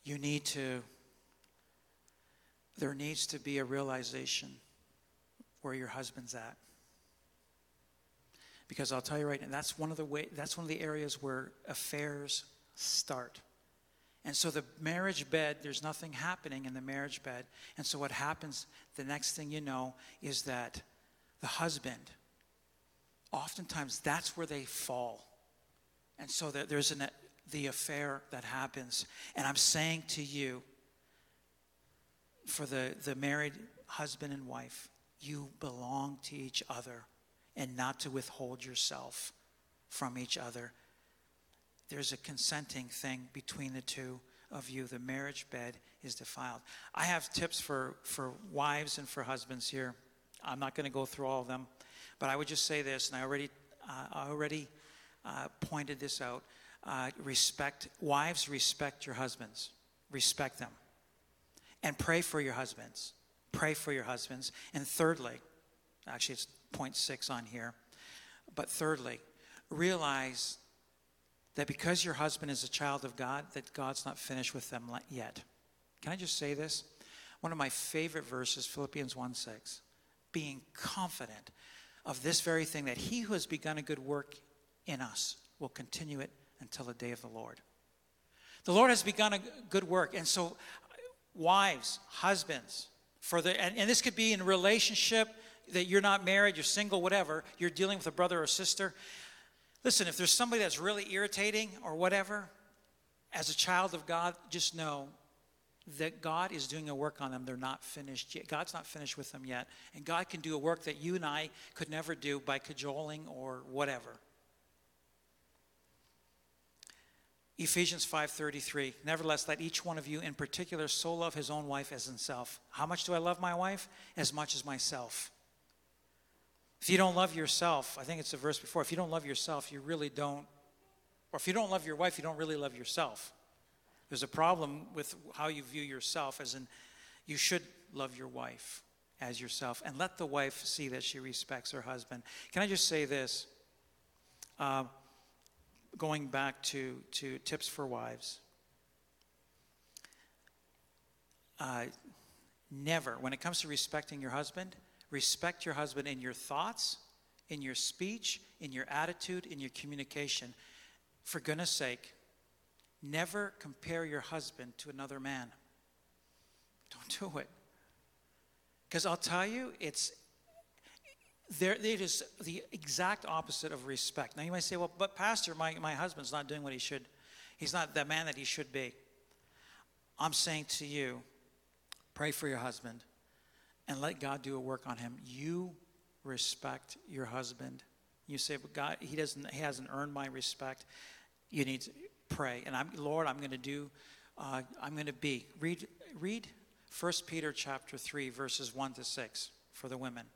S2: You need to, there needs to be a realization where your husband's at. Because I'll tell you right now, that's one of the way, that's one of the areas where affairs start. And so the marriage bed, there's nothing happening in the marriage bed. And so what happens, the next thing you know, is that the husband, oftentimes that's where they fall. And so there's an, the affair that happens. And I'm saying to you, for the, the married husband and wife, you belong to each other and not to withhold yourself from each other. There's a consenting thing between the two of you. The marriage bed is defiled. I have tips for, for wives and for husbands here. I'm not going to go through all of them, but I would just say this, and I already, uh, I already uh, pointed this out. Uh, respect, wives, respect your husbands. Respect them. And pray for your husbands. Pray for your husbands. And thirdly, actually, it's point six on here, but thirdly, realize that because your husband is a child of God, that God's not finished with them yet. Can I just say this? One of my favorite verses, Philippians 1 6, being confident of this very thing, that he who has begun a good work in us will continue it until the day of the Lord. The Lord has begun a good work. And so, wives, husbands, for the and, and this could be in relationship that you're not married, you're single, whatever, you're dealing with a brother or sister. Listen, if there's somebody that's really irritating or whatever, as a child of God, just know that God is doing a work on them. They're not finished yet. God's not finished with them yet. And God can do a work that you and I could never do by cajoling or whatever. Ephesians 5:33 Nevertheless let each one of you in particular so love his own wife as himself. How much do I love my wife? As much as myself. If you don't love yourself, I think it's a verse before, if you don't love yourself, you really don't or if you don't love your wife, you don't really love yourself. There's a problem with how you view yourself as in you should love your wife as yourself and let the wife see that she respects her husband. Can I just say this? Uh, going back to, to tips for wives. Uh, never, when it comes to respecting your husband, respect your husband in your thoughts, in your speech, in your attitude, in your communication. For goodness sake, never compare your husband to another man. Don't do it. Because I'll tell you, it's there, it is the exact opposite of respect. Now you might say, well, but Pastor, my, my husband's not doing what he should. He's not the man that he should be. I'm saying to you, pray for your husband and let God do a work on him. You respect your husband. You say, but God, he doesn't, he hasn't earned my respect. You need to pray. And I'm, Lord, I'm going to do, uh, I'm going to be. Read, read 1 Peter chapter 3, verses 1 to 6 for the women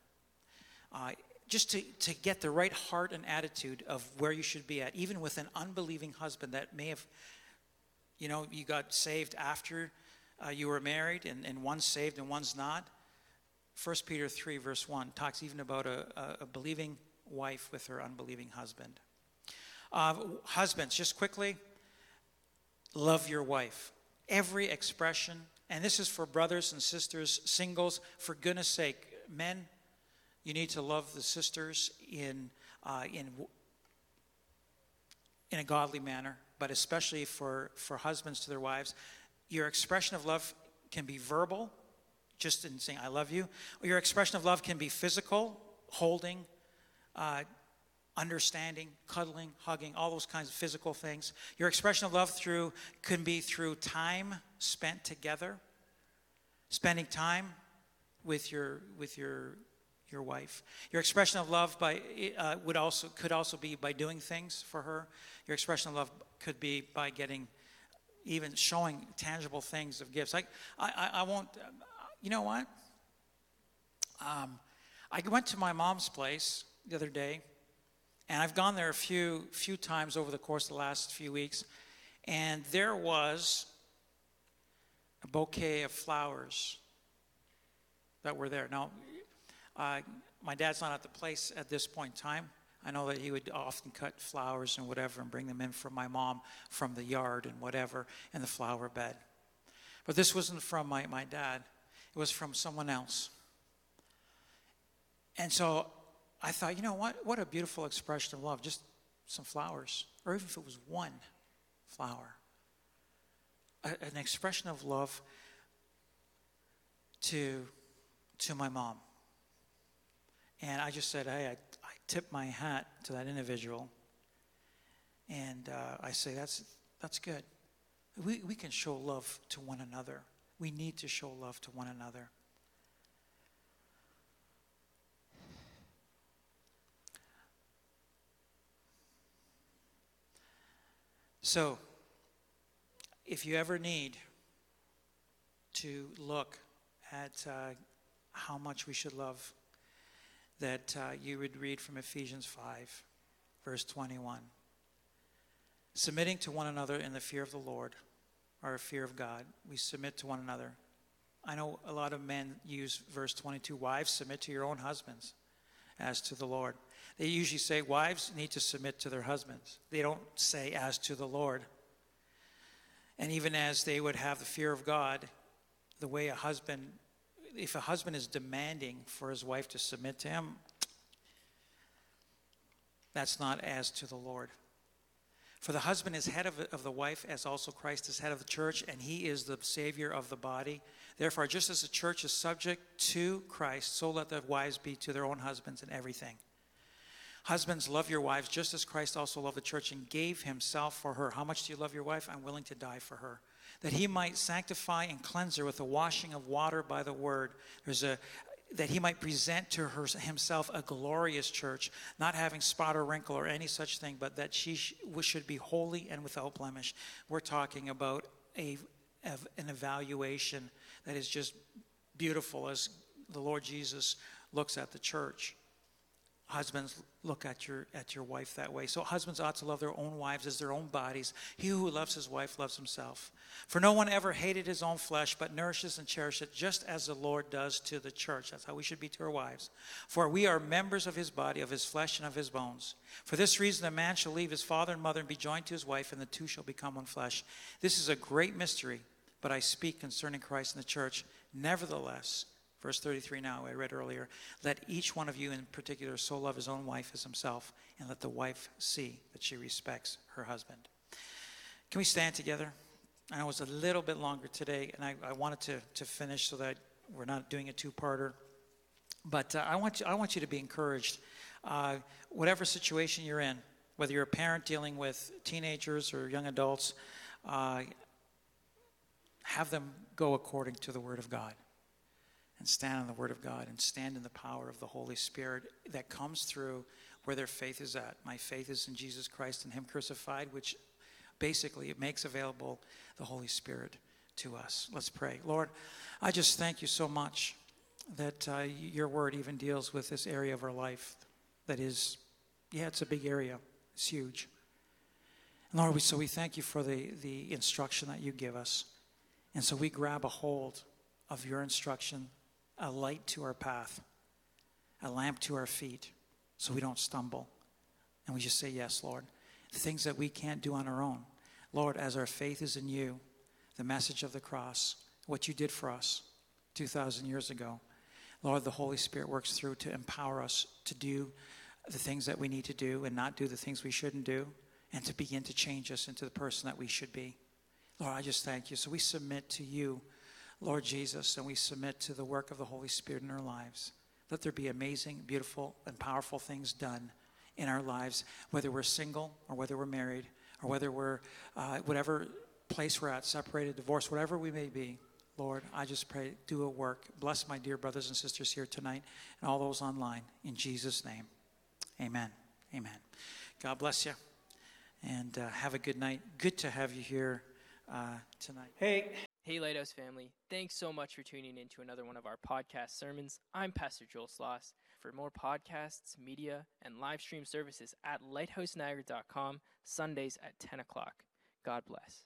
S2: uh, just to, to get the right heart and attitude of where you should be at, even with an unbelieving husband that may have, you know, you got saved after uh, you were married and, and one's saved and one's not. 1 Peter 3, verse 1, talks even about a, a, a believing wife with her unbelieving husband. Uh, husbands, just quickly, love your wife. Every expression, and this is for brothers and sisters, singles, for goodness sake, men, you need to love the sisters in, uh, in, in a godly manner, but especially for, for husbands to their wives. Your expression of love can be verbal, just in saying, I love you. Or your expression of love can be physical, holding, uh, understanding, cuddling, hugging, all those kinds of physical things. Your expression of love through can be through time spent together, spending time with your with your your wife. Your expression of love by uh, would also could also be by doing things for her. Your expression of love could be by getting even showing tangible things of gifts. I, I, I won't. You know what? Um, I went to my mom's place the other day, and I've gone there a few few times over the course of the last few weeks, and there was a bouquet of flowers that were there. Now, uh, my dad's not at the place at this point in time. I know that he would often cut flowers and whatever and bring them in for my mom from the yard and whatever in the flower bed. But this wasn't from my, my dad, it was from someone else. And so I thought, you know what? What a beautiful expression of love. Just some flowers, or even if it was one flower. A, an expression of love to, to my mom. And I just said, hey, I, I tip my hat to that individual. And uh, I say, that's, that's good. We, we can show love to one another. We need to show love to one another. So, if you ever need to look at uh, how much we should love, that uh, you would read from Ephesians 5, verse 21. Submitting to one another in the fear of the Lord, or fear of God, we submit to one another. I know a lot of men use verse 22 Wives, submit to your own husbands as to the Lord. They usually say wives need to submit to their husbands. They don't say as to the Lord. And even as they would have the fear of God, the way a husband, if a husband is demanding for his wife to submit to him, that's not as to the Lord. For the husband is head of, of the wife, as also Christ is head of the church, and he is the Savior of the body. Therefore, just as the church is subject to Christ, so let the wives be to their own husbands in everything. Husbands, love your wives just as Christ also loved the church and gave himself for her. How much do you love your wife? I'm willing to die for her. That he might sanctify and cleanse her with the washing of water by the word. There's a that he might present to her, himself a glorious church, not having spot or wrinkle or any such thing, but that she should be holy and without blemish. We're talking about a, an evaluation that is just beautiful as the Lord Jesus looks at the church. Husbands, look at your at your wife that way. So husbands ought to love their own wives as their own bodies. He who loves his wife loves himself. For no one ever hated his own flesh, but nourishes and cherishes it, just as the Lord does to the church. That's how we should be to our wives. For we are members of his body, of his flesh, and of his bones. For this reason, a man shall leave his father and mother and be joined to his wife, and the two shall become one flesh. This is a great mystery, but I speak concerning Christ and the church. Nevertheless, Verse 33 now, I read earlier. Let each one of you in particular so love his own wife as himself, and let the wife see that she respects her husband. Can we stand together? I was a little bit longer today, and I, I wanted to, to finish so that we're not doing a two parter. But uh, I, want you, I want you to be encouraged. Uh, whatever situation you're in, whether you're a parent dealing with teenagers or young adults, uh, have them go according to the Word of God and stand on the Word of God and stand in the power of the Holy Spirit that comes through where their faith is at. My faith is in Jesus Christ and Him crucified, which basically it makes available the Holy Spirit to us. Let's pray. Lord, I just thank you so much that uh, your Word even deals with this area of our life that is, yeah, it's a big area, it's huge. And Lord, we, so we thank you for the, the instruction that you give us. And so we grab a hold of your instruction a light to our path, a lamp to our feet, so we don't stumble. And we just say, Yes, Lord. Things that we can't do on our own. Lord, as our faith is in you, the message of the cross, what you did for us 2,000 years ago, Lord, the Holy Spirit works through to empower us to do the things that we need to do and not do the things we shouldn't do, and to begin to change us into the person that we should be. Lord, I just thank you. So we submit to you Lord Jesus, and we submit to the work of the Holy Spirit in our lives. Let there be amazing, beautiful, and powerful things done in our lives, whether we're single or whether we're married or whether we're uh, whatever place we're at, separated, divorced, whatever we may be. Lord, I just pray, do a work. Bless my dear brothers and sisters here tonight and all those online. In Jesus' name, amen. Amen. God bless you and uh, have a good night. Good to have you here uh, tonight. Hey.
S1: Hey, Lighthouse family. Thanks so much for tuning in to another one of our podcast sermons. I'm Pastor Joel Sloss. For more podcasts, media, and live stream services at lighthouseniagara.com, Sundays at 10 o'clock. God bless.